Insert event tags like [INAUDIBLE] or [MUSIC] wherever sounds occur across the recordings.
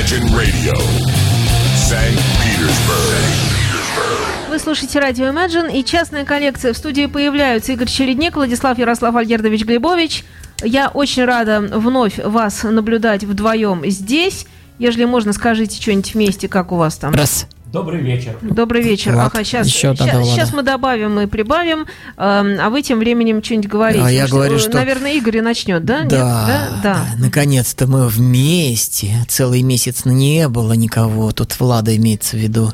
Imagine Radio, St. Petersburg. Вы слушаете радио Imagine и частная коллекция. В студии появляются Игорь Чередник, Владислав Ярослав Альгердович Глебович. Я очень рада вновь вас наблюдать вдвоем здесь. Ежели можно, скажите что-нибудь вместе, как у вас там. Раз. Добрый вечер. Добрый вечер. Влад, ага, сейчас, еще сейчас, надо Влада. мы добавим и прибавим, эм, а вы тем временем что-нибудь говорите. А я Потому говорю, что- Наверное, Игорь и начнет, да? Нет? Да, да, да. наконец-то мы вместе. Целый месяц не было никого. Тут Влада имеется в виду.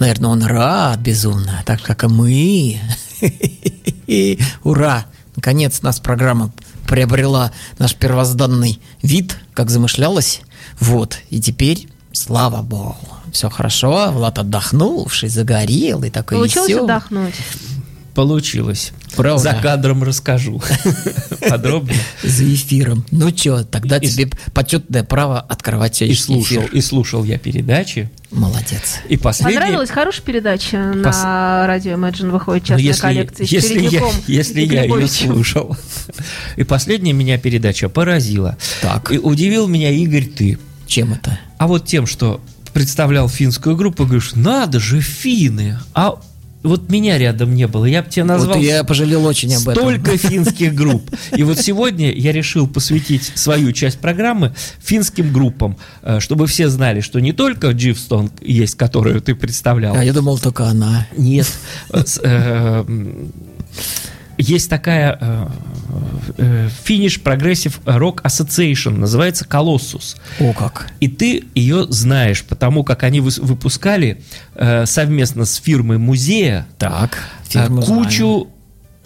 Наверное, он рад безумно, так как и мы. [LAUGHS] Ура! Наконец нас программа приобрела наш первозданный вид, как замышлялось. Вот, и теперь, слава богу, все хорошо. Влад отдохнувший, загорел и такой Получилось весёлый. отдохнуть? Получилось. Правда? За кадром расскажу. [LAUGHS] Подробно. За эфиром. Ну что, тогда И- тебе почетное право открывать И слушал, эфир. и слушал я передачи. Молодец. И последний... Понравилась хорошая передача Пос- на радио Imagine выходит Ну, частная если, коллекция с если я, [LAUGHS] если я ее слушал. [LAUGHS] И последняя меня передача поразила. Так. И удивил меня Игорь ты. Чем это? А вот тем, что представлял финскую группу, говоришь, надо же, финны. А вот меня рядом не было. Я бы тебе назвал вот я пожалел очень об этом. столько финских групп. И вот сегодня я решил посвятить свою часть программы финским группам, э, чтобы все знали, что не только Дживстон есть, которую ты представлял. А я думал, только она. Нет. Есть такая э, э, Finnish Progressive Rock Association, называется Colossus. О, как. И ты ее знаешь, потому как они выпускали э, совместно с фирмой музея Так. э, фирму кучу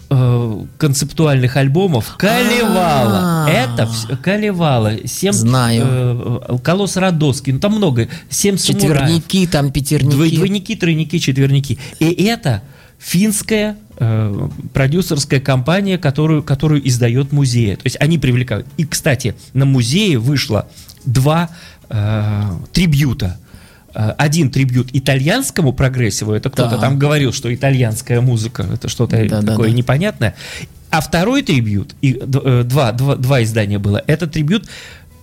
э, концептуальных альбомов Калевала. А. Это Калевала. Семь, Знаю. э, Колосс Родоский. Ну, там много. Семь самураев. Четверники, там пятерники. Двой- Двойники, тройники, четверники. И это финская э, продюсерская компания, которую, которую издает музей. То есть они привлекают. И, кстати, на музее вышло два э, трибюта. Э, Один трибют итальянскому прогрессиву, это кто-то Да. там говорил, что итальянская музыка, это что-то Да, да, такое да. непонятное. А второй трибют, и, э, два, два, два издания было, это трибют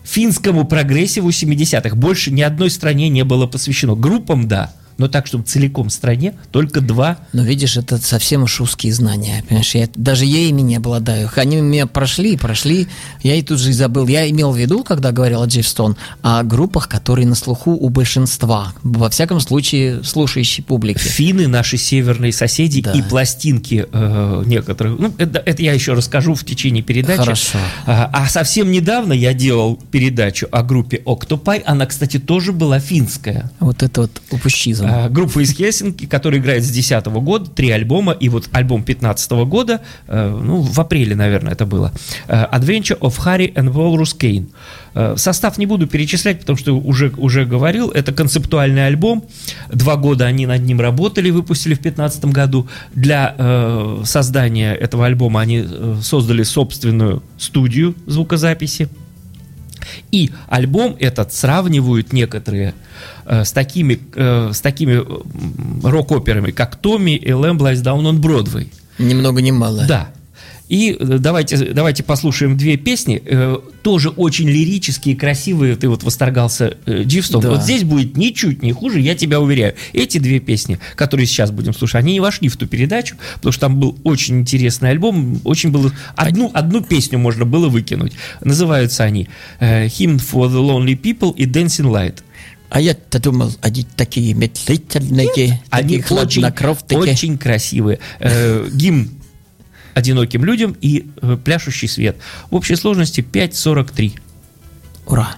финскому прогрессиву 70-х. Больше ни одной стране не было посвящено. Группам, да, но так, чтобы целиком стране, только два. Но видишь, это совсем уж узкие знания. Понимаешь, я, даже я ими не обладаю. Они меня прошли, прошли. Я и тут же и забыл. Я имел в виду, когда говорил о Дживстон, о группах, которые на слуху у большинства. Во всяком случае, слушающей публики. Финны, наши северные соседи Да. и пластинки э, некоторых. Ну, это, это я еще расскажу в течение передачи. Хорошо. А, а совсем недавно я делал передачу о группе Octopi. Она, кстати, тоже была финская. Вот это вот упущизм. А, Группа из Хельсинки, которая играет с 2010 года, три альбома, и вот альбом 2015 года, э, ну, в апреле, наверное, это было, э, Adventure of Harry and Walrus Kane. Состав не буду перечислять, потому что уже, уже говорил, это концептуальный альбом, два года они над ним работали, выпустили в 2015 году. Для создания этого альбома они создали собственную студию звукозаписи. И альбом этот сравнивают некоторые э, с такими, э, с такими рок-операми, как Томми и Lamb Lies Down on Broadway. Ни много ни мало. Да. И э, давайте, давайте послушаем две песни, э, тоже очень лирические, красивые. Ты вот восторгался э, Дживстон. Да. Вот здесь будет ничуть не хуже, я тебя уверяю. Эти две песни, которые сейчас будем слушать, они не вошли в ту передачу, потому что там был очень интересный альбом. Очень было одну, одну песню можно было выкинуть. Называются они э, Hymn for the Lonely People и Dancing Light. А я-то думал, они такие медлительные, Они такие очень, хладнокровные. очень красивые. Э, гимн одиноким людям и э, пляшущий свет. В общей сложности 5.43. Ура!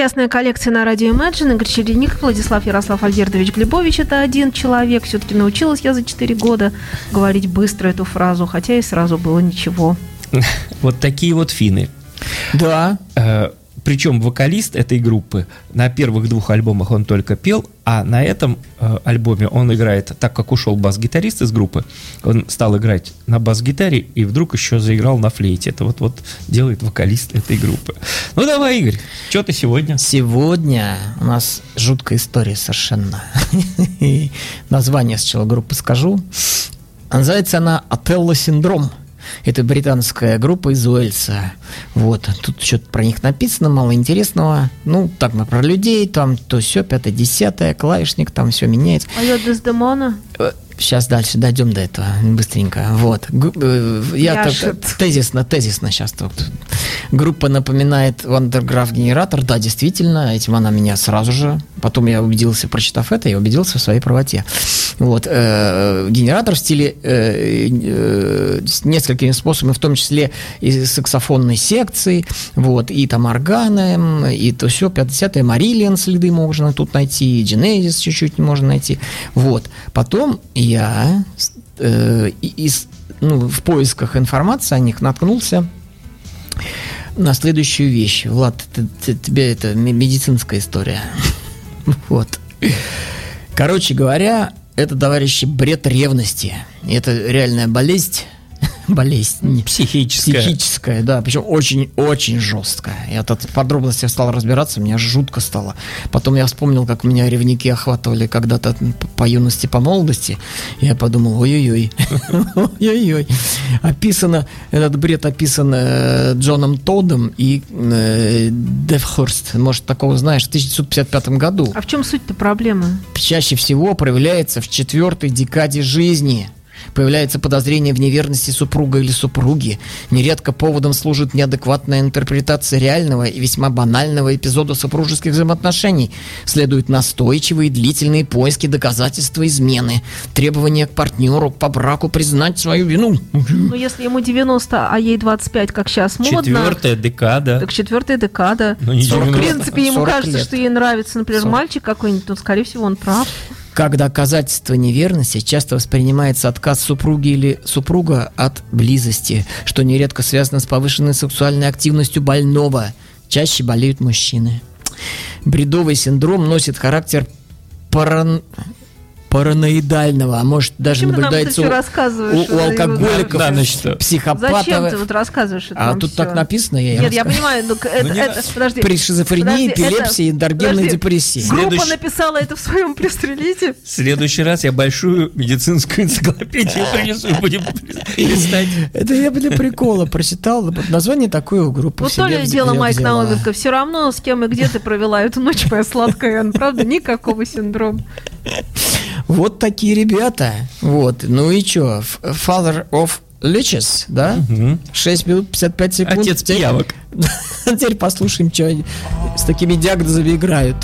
Частная коллекция на радио Imagine. Игорь Чередник, Владислав Ярослав Альдердович Глебович – это один человек. Все-таки научилась я за 4 года говорить быстро эту фразу, хотя и сразу было ничего. [LAUGHS] Вот такие вот финны. Да. Э, причем вокалист этой группы на первых двух альбомах он только пел, а на этом э, альбоме он играет, так как ушел бас-гитарист из группы, он стал играть на бас-гитаре и вдруг еще заиграл на флейте. Это вот, вот делает вокалист этой группы. Ну давай, Игорь, что ты сегодня? Сегодня у нас жуткая история совершенно. [LAUGHS] Название сначала группы скажу. Называется она «Отелло синдром». Это британская группа из Уэльса. Вот, тут что-то про них написано, мало интересного. Ну, так мы про людей, там то все, пятое, десятое, клавишник, там все меняется. А я Дездемона? Сейчас дальше дойдем до этого быстренько. Вот. Э, Я т- Пляшет. тезисно, тезисно сейчас тут. Группа напоминает Вандерграф генератор. Да, действительно, этим она меня сразу же. Потом я убедился, прочитав это, я убедился в своей правоте. Вот. э, Генератор в стиле э, с несколькими способами, в том числе и саксофонной секции, вот, и там органы, и то все, 50-е, Марилиан следы можно тут найти, Genesis чуть-чуть можно найти. Вот. Потом я э, из, ну, в поисках информации о них наткнулся на следующую вещь. Влад, т- т- тебе это ме- медицинская история. [LAUGHS] Вот. Короче говоря, это, товарищи, бред ревности. Это реальная болезнь. Болезнь. Психическая. Психическая, да, причем очень-очень жесткая. Я тут в подробностях стал разбираться, мне жутко стало. Потом я вспомнил, как меня ревники охватывали когда-то по юности, по молодости. Я подумал, ой-ой-ой, [LAUGHS] ой-ой-ой. Описано, этот бред описан э, Джоном Тоддом и э, Девхорст. Может, такого знаешь, в 1955 году А в чем суть-то проблемы? чаще всего проявляется в четвертой декаде жизни. Появляется подозрение в неверности супруга или супруги. Нередко поводом служит неадекватная интерпретация реального и весьма банального эпизода супружеских взаимоотношений. Следуют настойчивые и длительные поиски доказательства измены, требования к партнеру по браку признать свою вину. Ну, если ему 90, а ей 25, как сейчас модно, Четвертая декада. так четвертая декада. Ну, не в 90. принципе, ему 40 кажется, лет. что ей нравится, например, 40. мальчик какой-нибудь, то, скорее всего, он прав. Как доказательство неверности часто воспринимается отказ супруги или супруга от близости, что нередко связано с повышенной сексуальной активностью больного. Чаще болеют мужчины. Бредовый синдром носит характер паран- параноидального, а может даже это наблюдается у, у- у алкоголиков, На ночь-то. психопатов. Зачем ты вот рассказываешь это А тут всё? так написано, я Нет, я понимаю, но это, не это- подожди. При шизофрении, Подожди, это- эпилепсии, эндогенной подожди. депрессии. Группа написала это в своем пресс-релизе. В следующий раз я большую медицинскую энциклопедию [LAUGHS] принесу и будем листать. Это я для прикола прочитал. Название такое у группы. Вот то ли дело. Майк Науменко, все равно, с кем и где ты провела эту ночь, моя сладкая правда? Никакого синдрома. Вот такие ребята. Вот. Ну и что? Father of Leeches, да? 6 минут 55 секунд. Отец пиявок. [LAUGHS] Теперь послушаем, что они с такими диагнозами играют.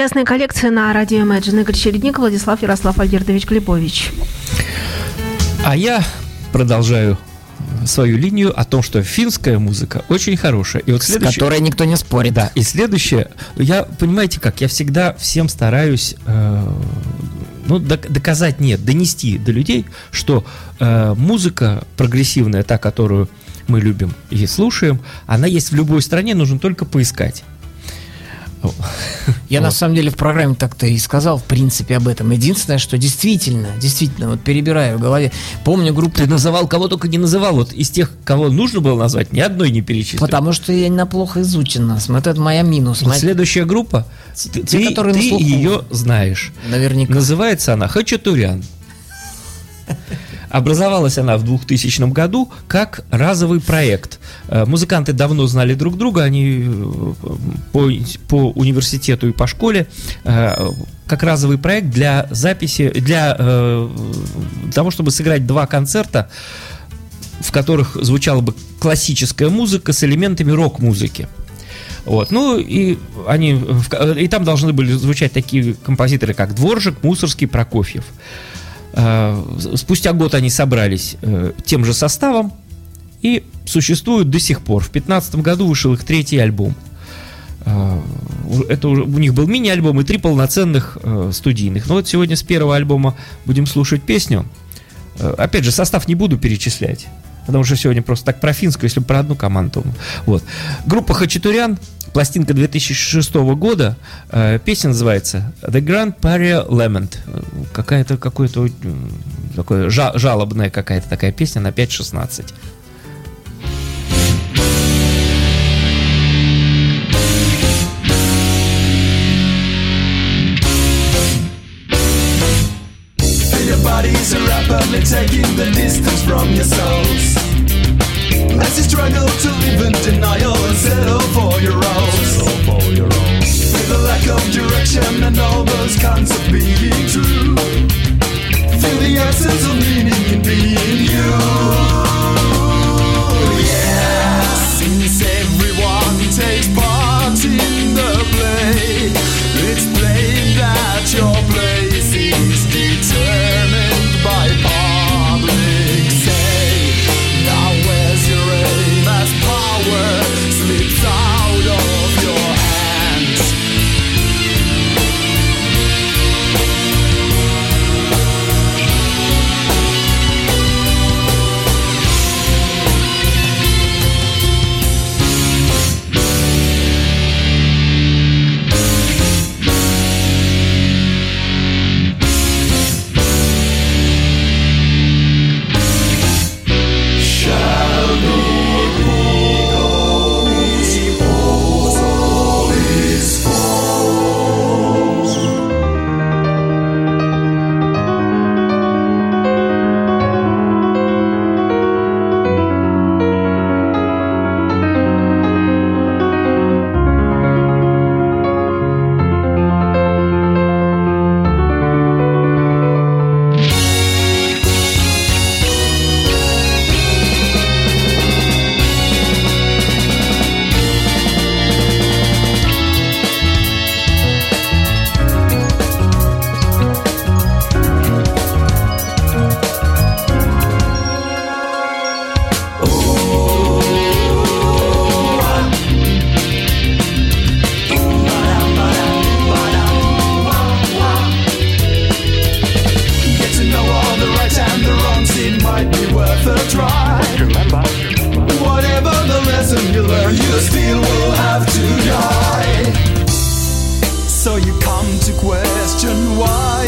Частная коллекция на радио Imagine. Игорь Чередник, Владислав Ярослав Альгердович Глебович. А я продолжаю свою линию о том, что финская музыка очень хорошая. И вот С следующее- которой никто не спорит. Да, и следующее, я, понимаете как, я всегда всем стараюсь, э, ну, док- доказать нет, донести до людей, что э, музыка прогрессивная, та, которую мы любим и слушаем, она есть в любой стране, нужно только поискать. Я на Вот. самом деле в программе так-то и сказал, в принципе, об этом. Единственное, что действительно, действительно, вот перебираю в голове, помню группу, Ты называл кого только не называл, вот из тех, кого нужно было назвать, ни одной не перечислил. потому что я на плохо изучен нас. Вот это моя минус. Вот моя- следующая группа, ты, те, которые на ты ее знаешь. Наверняка. Называется она Хачатурян. Образовалась она в 2000 году как разовый проект. Э, Музыканты давно знали друг друга, они э, по, по университету и по школе э, как разовый проект для записи, для э, того, чтобы сыграть два концерта, в которых звучала бы классическая музыка с элементами рок-музыки. Вот. Ну и они и там должны были звучать такие композиторы, как Дворжик, Мусорский, Прокофьев. Спустя год они собрались э, тем же составом и существуют до сих пор. В 2015 году вышел их третий альбом. Э, Это у них был мини-альбом и три полноценных э, студийных. Но вот сегодня с первого альбома будем слушать песню. Э, Опять же, состав не буду перечислять. Потому что сегодня просто так про финскую, если про одну команду. Вот. Группа Хачатурян, пластинка 2006 года, э, песня называется The Grand Paria Lament. Э, Какая-то, какое-то такое жа- жалобная какая-то такая песня на 5.16. Your bodies are rapidly taking the distance from your souls. As you struggle to live in denial and settle for your roles. Of direction and all those kinds of being true. Feel the absence of meaning in being you. to question why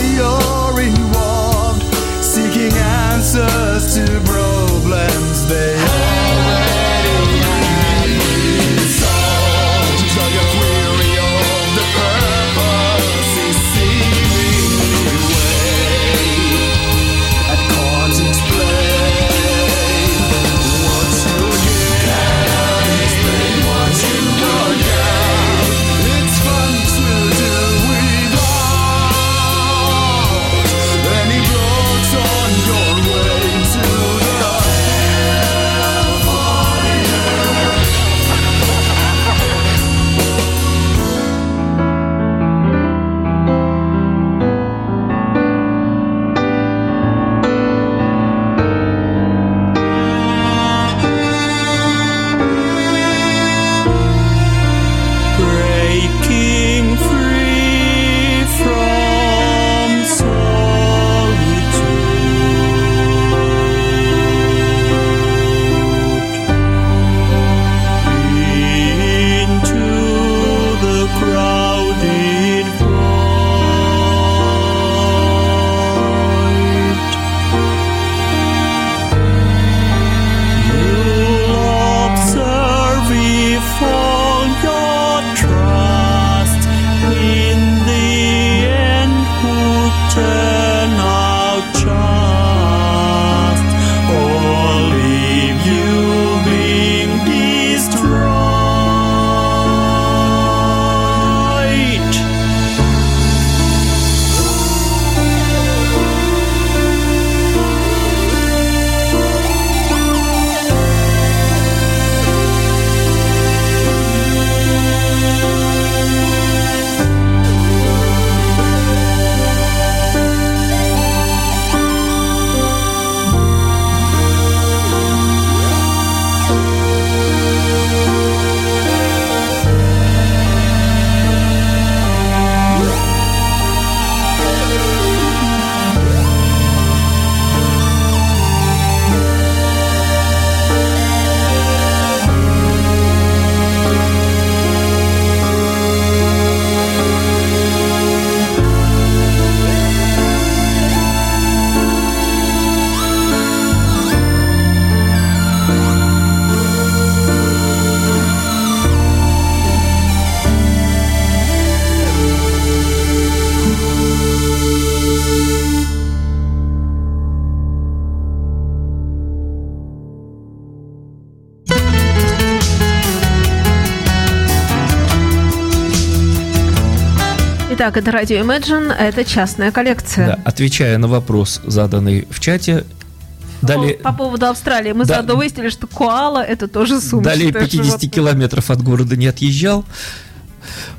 Итак, это радио Imagine, это частная коллекция. Да, отвечая на вопрос, заданный в чате, далее, По, по поводу Австралии. Мы Да. заодно выяснили, что коала это тоже сумасшедшее далее 50 животное. километров от города не отъезжал.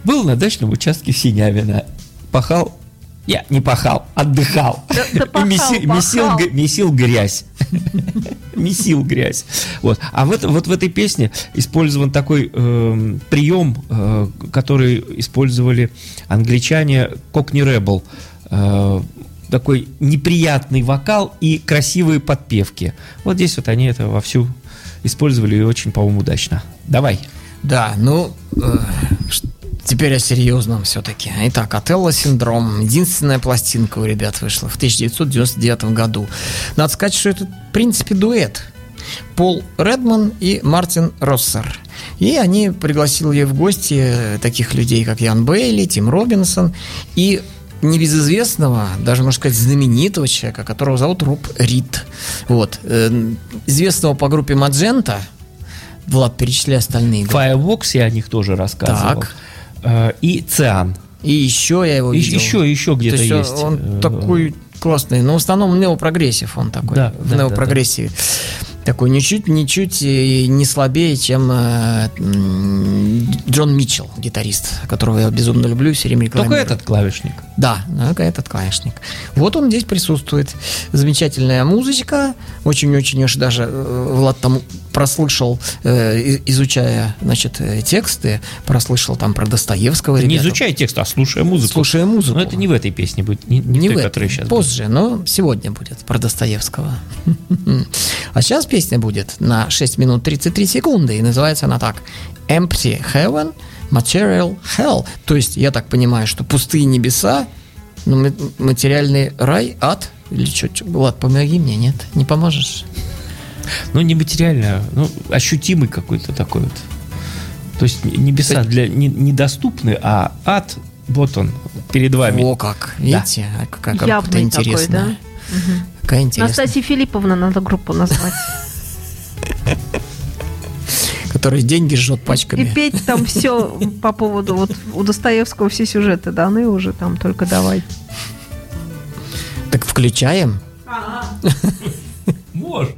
Был на дачном участке в Синявино. Пахал я не пахал, отдыхал. Да- да И пахал, меси- месил, пахал. г- месил грязь. [LAUGHS] Месил грязь. Вот. А в это- вот в этой песне использован такой эм, прием, э, который использовали англичане Cockney Rebel. Э, такой неприятный вокал и красивые подпевки. Вот здесь вот они это вовсю использовали и очень, по-моему, удачно. Давай. Да, ну, э, теперь о серьезном все-таки. Итак, Отелло синдром. Единственная пластинка у ребят вышла в 1999 году. Надо сказать, что это, в принципе, дуэт. Пол Редман и Мартин Россер. И они пригласили ее в гости э, таких людей, как Ян Бейли, Тим Робинсон и небезызвестного, даже, можно сказать, знаменитого человека, которого зовут Роб Рид. Вот. Э, Известного по группе Маджента, Влад, перечисляй остальные. группы. Firebox я о них тоже рассказывал. Так. Э, И Циан. И еще я его И- видел. еще- еще где-то То есть, Он э, такой классный. Но в основном неопрогрессив он такой. Да, в да, неопрогрессиве. Такой ничуть, ничуть не слабее, чем э, Джон Митчелл, гитарист, которого я безумно люблю все время Только рекламирую. этот клавишник. Да, только этот клавишник. Вот он здесь присутствует. Замечательная музычка. Очень-очень уж даже э, Влад там прослышал, э, изучая, значит, э, тексты, прослышал там про Достоевского. Не изучай текст, а слушай музыку. Слушая музыку. Но это не в этой песне будет, не, не Не в в той, этой, которая сейчас позже, но сегодня будет про Достоевского. [LAUGHS] А сейчас песня будет на 6 минут 33 секунды, и называется она так. Empty Heaven, Material Hell. То есть, я так понимаю, что пустые небеса, ну, ма- материальный рай, ад, или что, Влад, помоги мне, нет? Не поможешь? Ну, не материально, ну, ощутимый какой-то такой вот. То есть небеса для, не- недоступны, а ад, вот он, перед вами. О, как, видите, а какая группа Явный такой, интересная. да? Какая интересная. Настасья Филипповна надо группу назвать. [LAUGHS] Которая деньги жжет И пачками. петь там [LAUGHS] все по поводу, вот у Достоевского все сюжеты даны уже, там только давай. Так включаем. [LAUGHS] Может.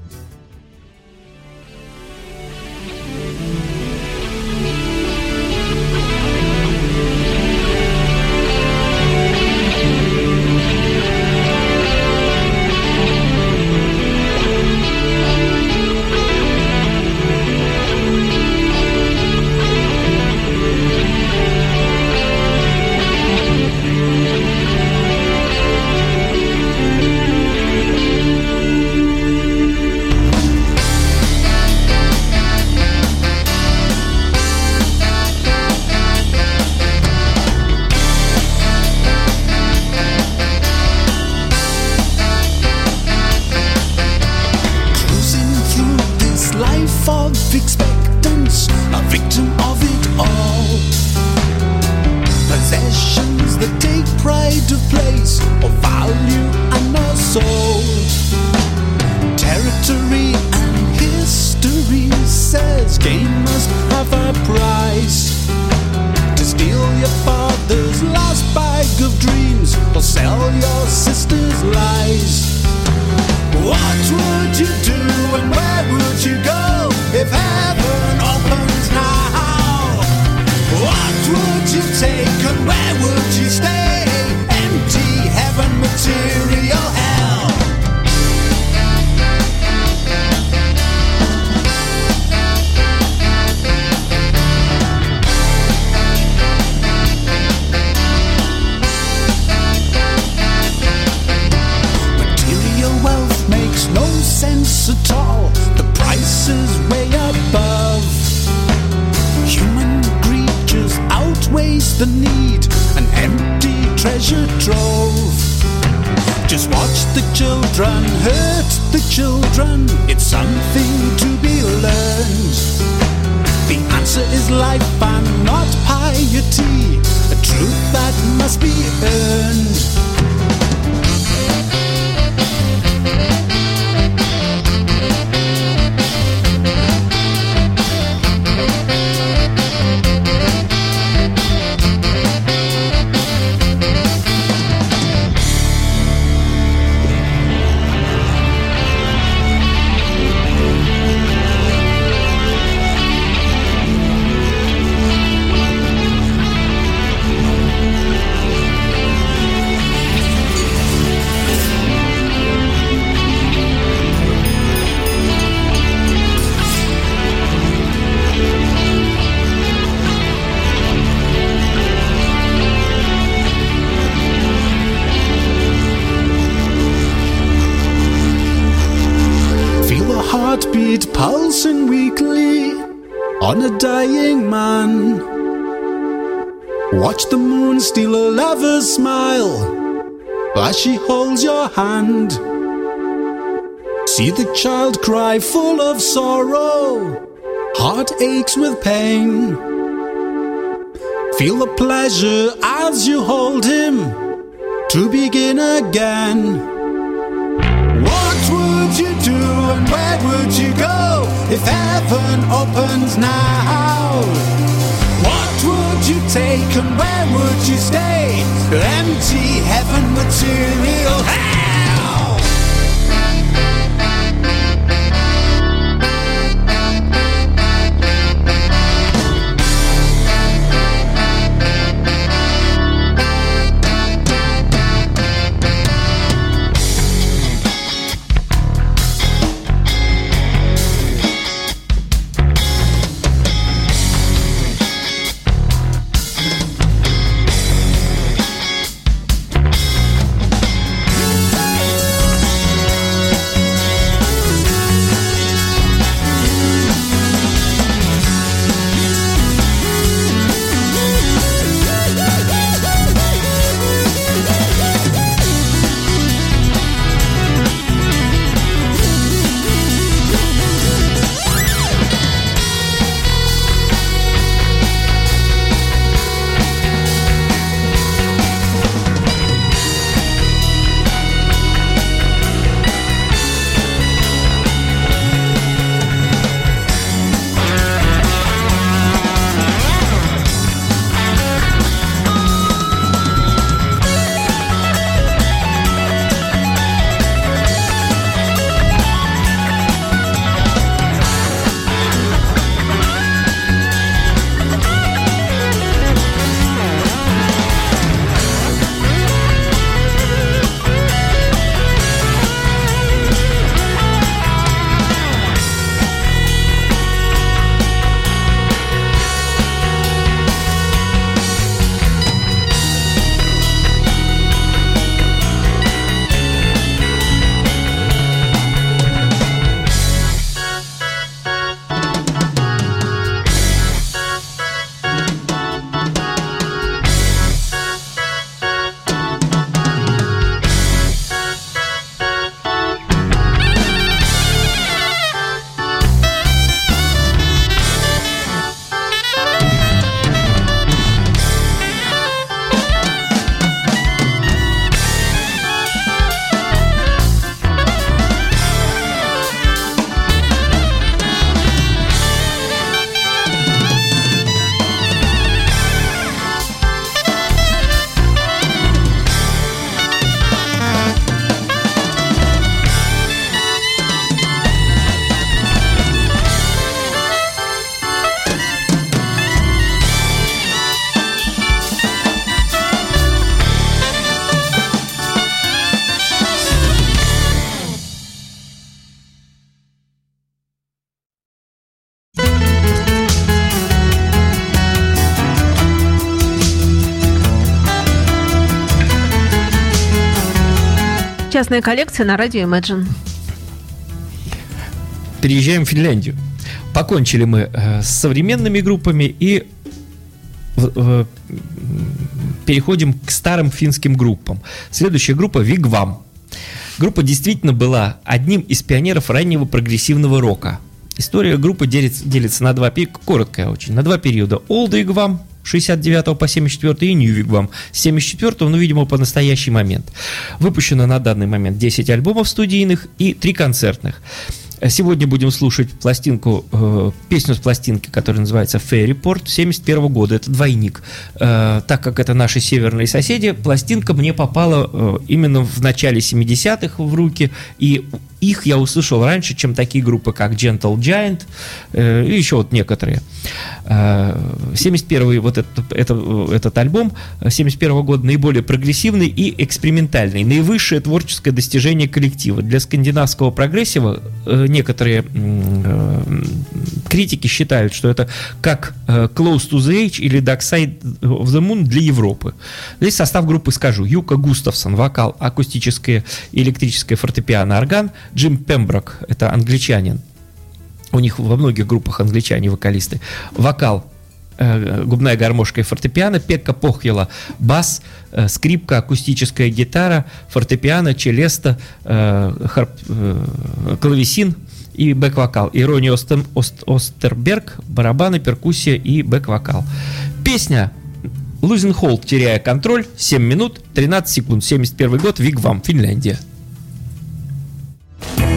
The need. An empty treasure trove. Just watch the children hurt the children. It's something to be learned. The answer is life and not piety. A truth that must be earned. Watch the moon steal a lover's smile as she holds your hand. See the child cry full of sorrow, heart aches with pain. Feel the pleasure as you hold him to begin again. What would you do and where would you go if heaven opens now? You take and where would you stay? Empty heaven material hell! Частная коллекция на радио Imagine. Переезжаем в Финляндию. Покончили мы э, с современными группами и переходим к старым финским группам. Следующая группа Вигвам. Группа действительно была одним из пионеров раннего прогрессивного рока. История группы делится, делится на два, короткая очень, на два периода. Old Wigwam 69 по 74 и Wigwam с 74 ну, видимо, по настоящий момент. Выпущено на данный момент 10 альбомов студийных и 3 концертных. Сегодня будем слушать пластинку, э, песню с пластинки, которая называется Fairyport 71 года. Это двойник. Э, так как это наши северные соседи, пластинка мне попала э, именно в начале 70-х в руки, и их я услышал раньше, чем такие группы, как Gentle Giant э, и еще вот некоторые. Э, 71 вот этот, это- этот альбом э, 71 года наиболее прогрессивный и экспериментальный, наивысшее творческое достижение коллектива. Для скандинавского прогрессива э, некоторые э, критики считают, что это как э, Close to the Edge или Dark Side of the Moon для Европы. Здесь состав группы скажу. Юка Густавсон, вокал, акустическое электрическое фортепиано, орган. Джим Пемброк, это англичанин. У них во многих группах англичане вокалисты. Вокал э, губная гармошка и фортепиано, Пекка Похьела, бас, э, скрипка, акустическая гитара, фортепиано, челеста, э, harp- клавесин и бэк-вокал. и Ронни Остен- Ост- Остерберг, барабаны, перкуссия и бэк-вокал. Песня Hold, теряя контроль, 7 минут, 13 секунд, 71 год, Wigwam, Финляндия. Yeah.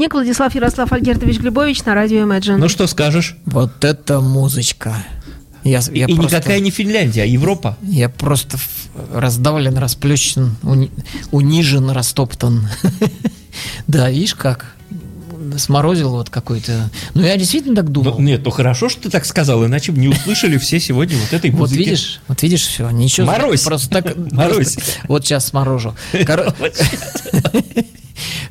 Чередник, Владислав Ярослав Альгертович Глебович на радио Imagine. Ну что скажешь? Вот это музычка. Я, я и просто- никакая не Финляндия, а Европа. Я просто раздавлен, расплющен, уни- унижен, растоптан. [LAUGHS] Да, видишь как? Сморозил вот какой-то... Ну, я действительно так Ну, думал. нет, ну хорошо, что ты так сказал, иначе бы не услышали все сегодня вот этой Вот музыки. видишь, вот видишь, все, ничего. Морозь. Просто так. [LAUGHS] Морозь. просто- Вот сейчас сморожу. [LAUGHS]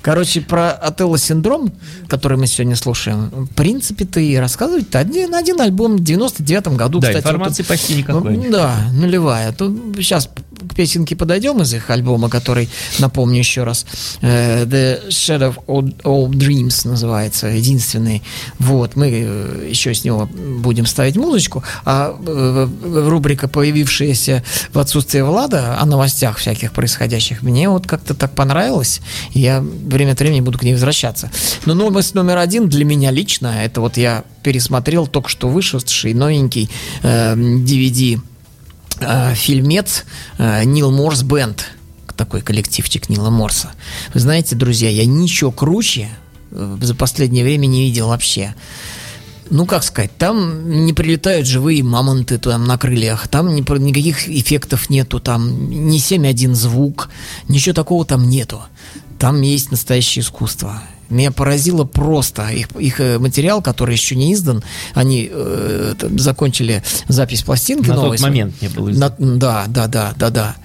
Коро- Короче, про Отелло синдром, который мы сегодня слушаем, в принципе-то и рассказывать-то один, один альбом в 99-м году, Да, кстати. информации вот- почти никакой. Ну, Да, нулевая. То сейчас к песенке подойдем из их альбома, который, напомню еще раз, э, The Shadow of All Dreams называется, единственный. Вот, мы э, еще с него будем ставить музычку, а э, рубрика, появившаяся в отсутствие Влада, о новостях всяких происходящих, мне вот как-то так понравилось, я время от времени буду к ней возвращаться. Но новость номер один для меня лично, это вот я пересмотрел только что вышедший новенький э, DVD э, фильмец э, Нил Морс Бенд. Такой коллективчик Нила Морса. Вы знаете, друзья, я ничего круче э, за последнее время не видел вообще. Ну, как сказать, там не прилетают живые мамонты там на крыльях, там ни- никаких эффектов нету, там не 7.1 звук, ничего такого там нету. Там есть настоящее искусство. Меня поразило просто их, их э, материал, который еще не издан. Они э, закончили запись пластинки На новой. тот момент не был издан. На- да, да, да, да, да.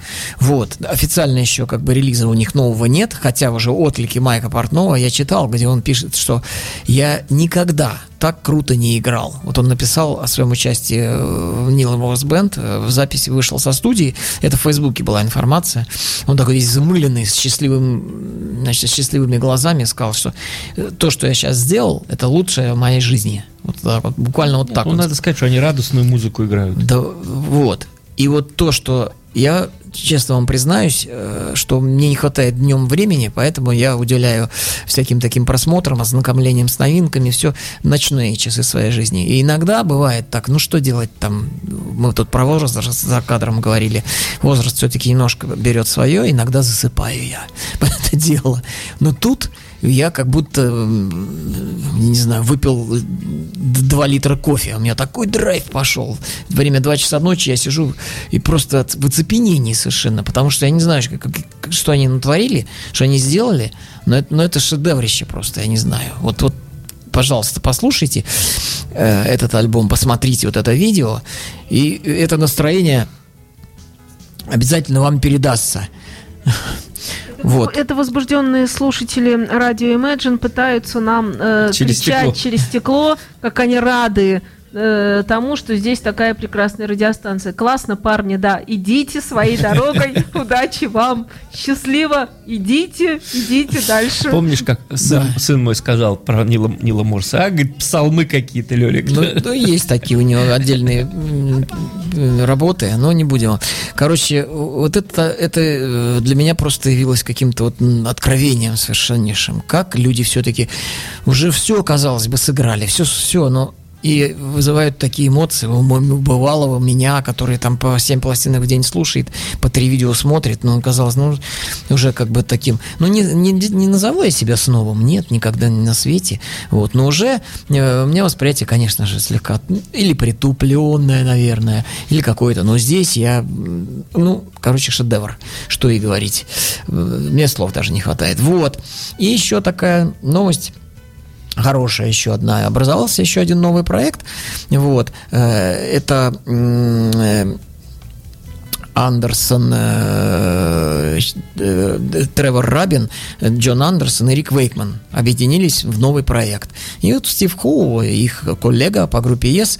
Вот. Официально еще как бы релиза у них нового нет, хотя уже отклики Майка Портнова я читал, где он пишет, что я никогда так круто не играл. Вот он написал о своем участии э, в Нила Морс Бенд, в записи вышел со студии, это в Фейсбуке была информация. Он такой весь замыленный, с счастливым, значит, с счастливыми глазами сказал, что то, что я сейчас сделал, это лучшее в моей жизни. Вот так вот, буквально вот так Ну, вот. надо сказать, что они радостную музыку играют. Да, вот. И вот то, что я честно вам признаюсь, э, что мне не хватает днем времени, поэтому я уделяю всяким таким просмотрам, ознакомлением с новинками, все ночные часы своей жизни. И иногда бывает так, ну что делать там, мы тут про возраст за кадром говорили, возраст все-таки немножко берет свое, иногда засыпаю я [LAUGHS] под это дело. Но тут я как будто, не знаю, выпил 2 литра кофе, у меня такой драйв пошел. Время 2 часа ночи я сижу и просто в оцепенении совершенно, потому что я не знаю, как- как- что они натворили, что они сделали, но это, но это шедеврище просто, я не знаю. Вот, вот пожалуйста, послушайте э, этот альбом, посмотрите вот это видео, и это настроение обязательно вам передастся. [LAUGHS] Вот. Это возбужденные слушатели радио Imagine пытаются нам э, Через кричать стекло. через стекло, как они рады э, тому, что здесь такая прекрасная радиостанция. Классно, парни, да. Идите своей дорогой. [LAUGHS] Удачи вам. Счастливо. Идите, идите дальше. Помнишь, как сын, сын мой сказал про Нила, Нила Морса? А, говорит, псалмы какие-то, Лёлик. Ну, ну, есть такие у него отдельные работы, но не будем. Короче, вот это, это э, для меня просто явилось каким-то вот откровением совершеннейшим. Как люди все-таки уже все, казалось бы, сыграли, все, все, но и вызывают такие эмоции у бывалого меня, который там по 7 пластинок в день слушает, по три видео смотрит, но он казалось, ну, уже как бы таким, ну, не, не, не назову я себя сновым, нет, никогда не на свете, вот, но уже э, у меня восприятие, конечно же, слегка, ну, или притупленное, наверное, или какое-то, но здесь я, ну, короче, шедевр, что и говорить, Э, мне слов даже не хватает, вот, и еще такая новость, хорошая еще одна. Образовался еще один новый проект. Вот. Э, Это э, Андерсон, э, Тревор Рабин, Джон Андерсон и Рик Вейкман объединились в новый проект. И вот Стив Хоу, их коллега по группе Yes,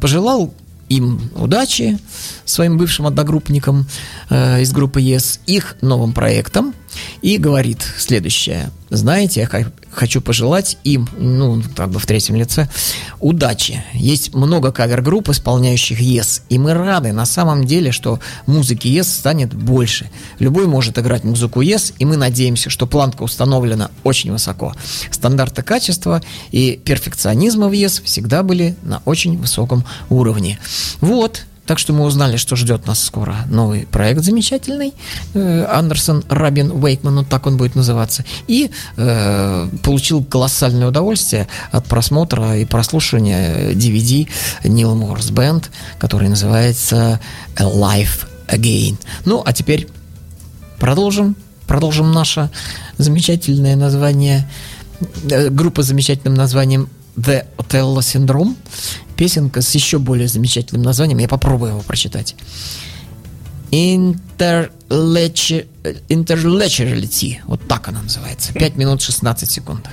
пожелал им удачи, своим бывшим одногруппникам э, из группы Yes, их новым проектом, и говорит следующее. Знаете, хочу пожелать им, ну, как бы в третьем лице, удачи. Есть много кавер-групп, исполняющих Yes, и мы рады на самом деле, что музыки ЕС станет больше. Любой может играть музыку ЕС, и мы надеемся, что планка установлена очень высоко. Стандарты качества и перфекционизма в ЕС всегда были на очень высоком уровне. Вот, Так что мы узнали, что ждет нас скоро новый проект замечательный. э, Андерсон Рабин Уэйкман, вот так он будет называться. И э, получил колоссальное удовольствие от просмотра и прослушивания DVD Нил Морс Бенд, который называется Life Again. Ну, а теперь продолжим. Продолжим наше замечательное название, э, группа с замечательным названием The Otello Syndrome. Песенка с еще более замечательным названием. Я попробую его прочитать. Interlecherality. Вот так она называется. 5 минут 16 секунд.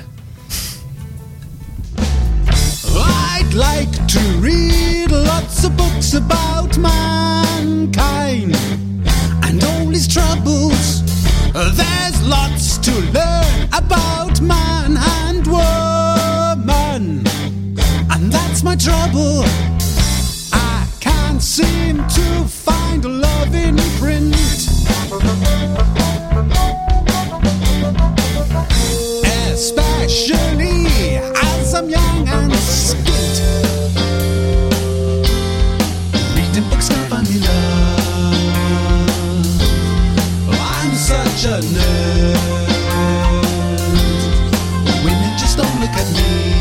I'd like to read lots of books about mankind and all his troubles. There's lots to learn about man and and that's my trouble. I can't seem to find a love in print. Especially as I'm young and skint. Reading books can't find me love. I'm such a nerd. Women just don't look at me.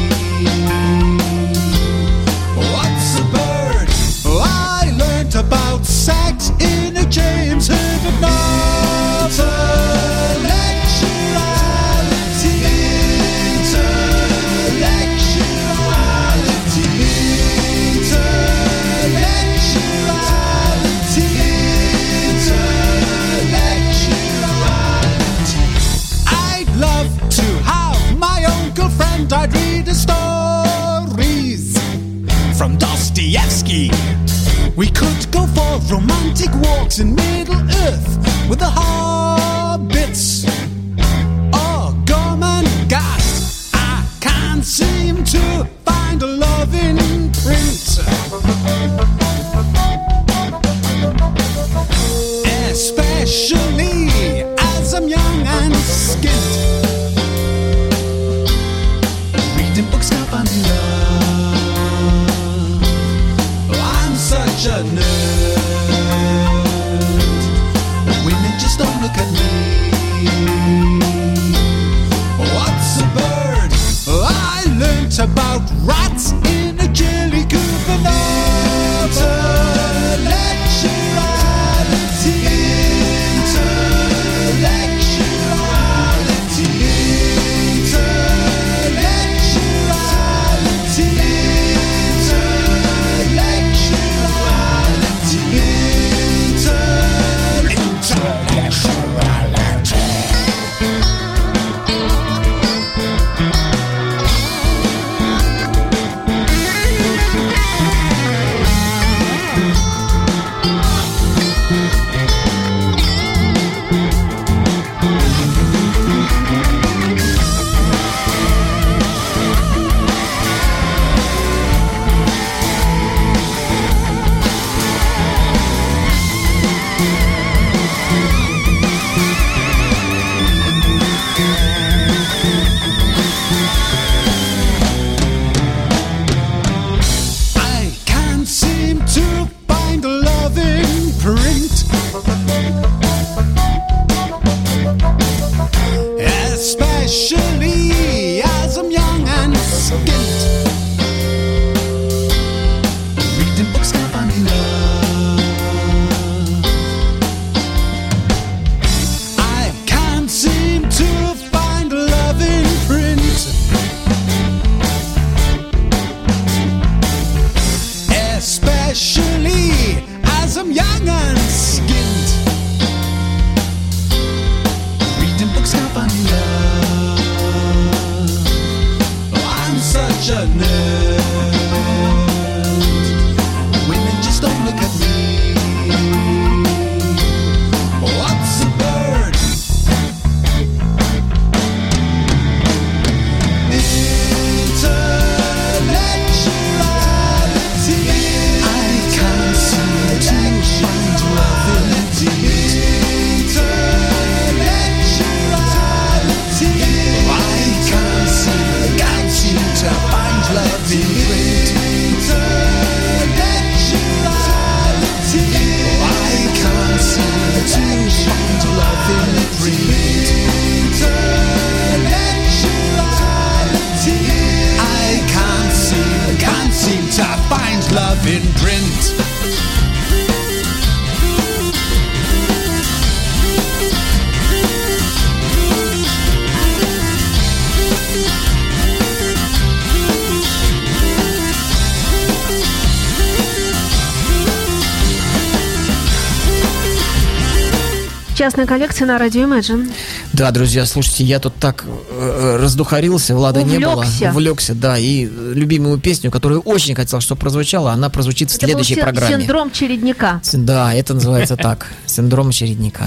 Частная коллекция на радио Imagine. Да, друзья, слушайте, я тут так э, раздухарился, Влада не было. Увлекся. Увлекся, да. И любимую песню, которую очень хотел, чтобы прозвучала, она прозвучит в Это был следующей син- программе. синдром чередника. Да, это называется так. [LAUGHS] Синдром чередника.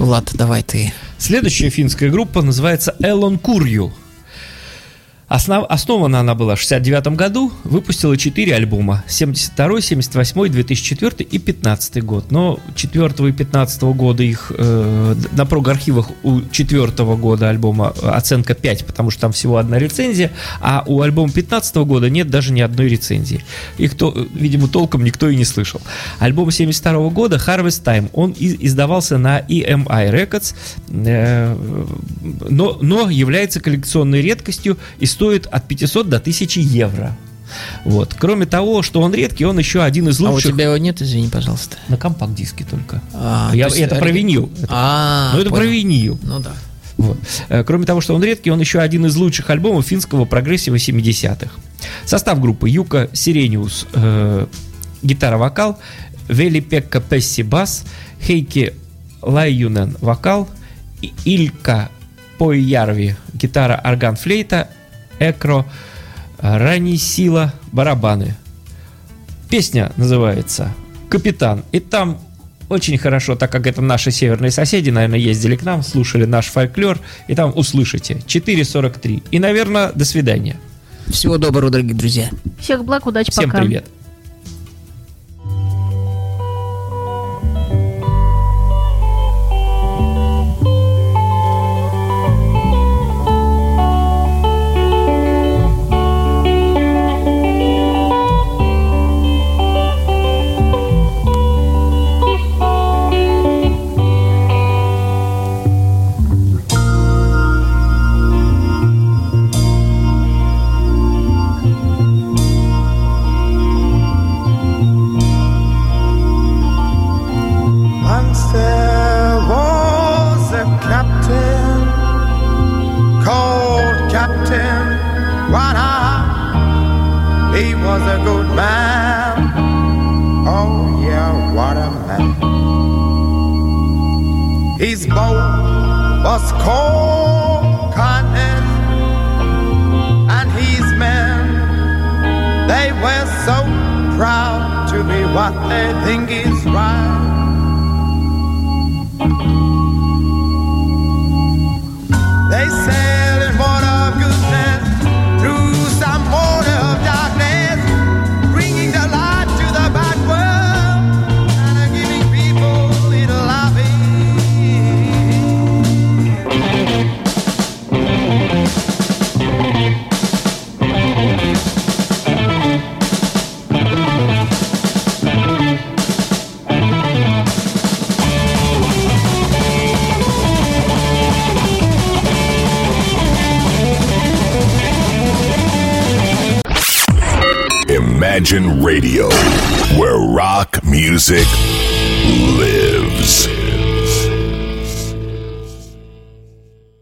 Влад, давай ты. Следующая финская группа называется Элон Курью. Основ- основана она была в 69 году, выпустила 4 альбома. 72, 78, 2004 и 15 год. Но 4 и 15 года их э, на прог-архивах у 4 года альбома оценка 5, потому что там всего одна рецензия, а у альбома 15 года нет даже ни одной рецензии. Их, то, видимо, толком никто и не слышал. Альбом 72 года Harvest Time, он издавался на EMI Records, э, но, но является коллекционной редкостью и стоит от 500 до 1000 евро. Вот. Кроме того, что он редкий, он еще один из А у лучших... тебя его нет, извини, пожалуйста. На компакт-диске только. А, Я- то есть это про винил. А, ну, это про винил. Ну да. Вот. Э, Кроме того, что он редкий, он еще один из лучших альбомов финского прогрессива 70-х. Состав группы Юка Сирениус, э, гитара-вокал, Вели Пекка Песси бас, Хейки Лайюнен вокал, Илька Пойярви гитара, орган, флейта, Экро Рани Сила барабаны. Песня называется «Капитан». И там очень хорошо, так как это наши северные соседи, наверное, ездили к нам, слушали наш фольклор, и там услышите 4.43. И, наверное, до свидания. Всего доброго, дорогие друзья. Всех благ, удачи, Всем пока. привет.